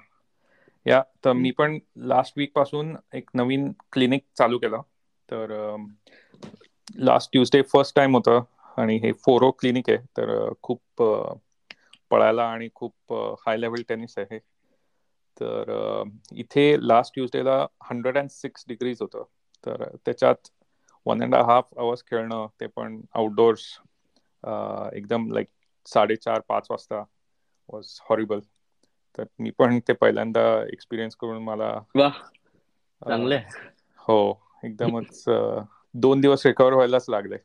S2: या तर मी पण लास्ट वीकपासून एक नवीन क्लिनिक चालू केलं. तर लास्ट ट्युजडे फर्स्ट टाइम होतं आणि हे फोरो क्लिनिक आहे. तर खूप पळायला आणि खूप हाय लेवल टेनिस आहे तर इथे लास्ट ट्युजडेला हंड्रेड अँड सिक्स डिग्रीज होतं. तर त्याच्यात वन अँड हाफ आवर्स खेळणं ते पण आउटडोर्स एकदम लाईक साडेचार पाच वाजता वॉज हॉरिबल तर मी पण ते पहिल्यांदा एक्सपिरियन्स करून मला
S1: चांगले
S2: हो एकदमच दोन दिवस रिकवर व्हायलाच लागले.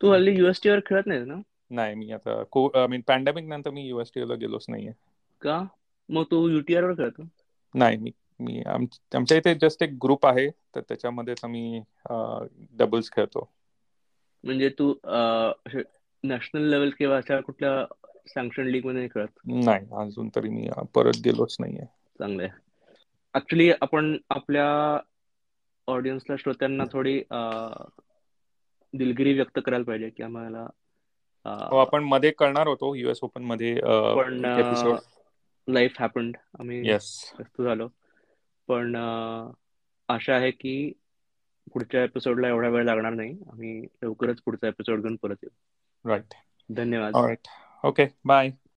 S1: तू हल्ली युएसटी वर खेळत नाही ना?
S2: नाही मी आता मीन पॅन्डेमिक नंतर मी युएसटी ला गेलोच नाहीये.
S1: का? मग तू युटीआर वर खेळतो?
S2: नाही मी मी आमच्या इथे जस्ट एक ग्रुप आहे तर त्याच्यामध्येच आम्ही डबल्स खेळतो.
S1: म्हणजे तू नॅशनल लेवल किंवा अशा कुठल्या सँक्शन लीगमध्ये खेळत.
S2: नाही अजून तरी मी परत गेलोच नाहीये.
S1: चांगलंय. ऍक्च्युली आपण आपल्या ऑडियन्सला श्रोत्यांना थोडी दिलगिरी व्यक्त करायला पाहिजे की आम्हाला
S2: हो आपण मध्ये करणार होतो युएस ओपनमध्ये
S1: पण लाईफ हॅपन्ड आम्ही व्यस्त झालो. पण आशा आहे की पुढच्या एपिसोडला एवढा वेळ लागणार नाही. आम्ही लवकरच पुढचा एपिसोड घेऊन परत येऊ.
S2: राईट
S1: धन्यवाद.
S2: Right Okay, bye.